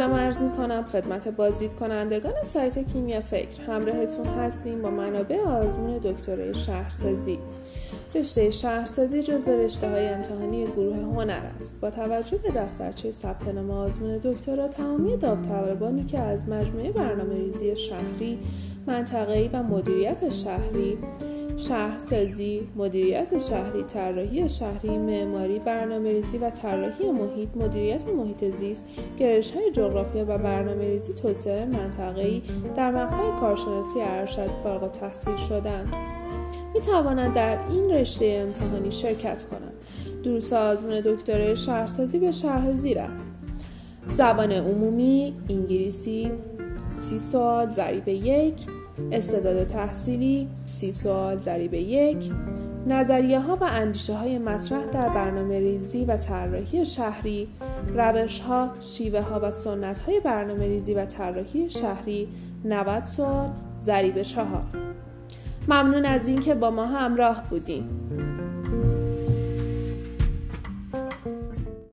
عرض می‌کنم خدمت بازدید کنندگان سایت کیمیا فکر. همراهتون هستیم با منابع آزمون دکترای شهرسازی. رشته شهرسازی جز به رشته های امتحانی گروه هنر است. با توجه به دفترچه ثبت نام آزمون دکترا تمامی داوطلبانی که از مجموعه برنامه ریزی شهری منطقه‌ای و مدیریت شهری شهرسازی، مدیریت شهری، طراحی شهری، معماری، برنامه‌ریزی و طراحی محیط، مدیریت محیط زیست، گرایش‌های جغرافیا و برنامه‌ریزی توسعه منطقه‌ای در مقطع کارشناسی ارشد فارغ التحصیل شدند. می توانند در این رشته امتحانی شرکت کنند. دروس آزمون دکترای شهرسازی به شرح زیر است. زبان عمومی، انگلیسی، سی سوال ضریب یک، استعداد تحصیلی، سی سوال ضریب یک، نظریه ها و اندیشه های مطرح در برنامه ریزی و طراحی شهری، روش ها، شیوه ها و سنت های برنامه ریزی و طراحی شهری. 90 سوال ضریب چهار. ممنون از اینکه با ما همراه بودیم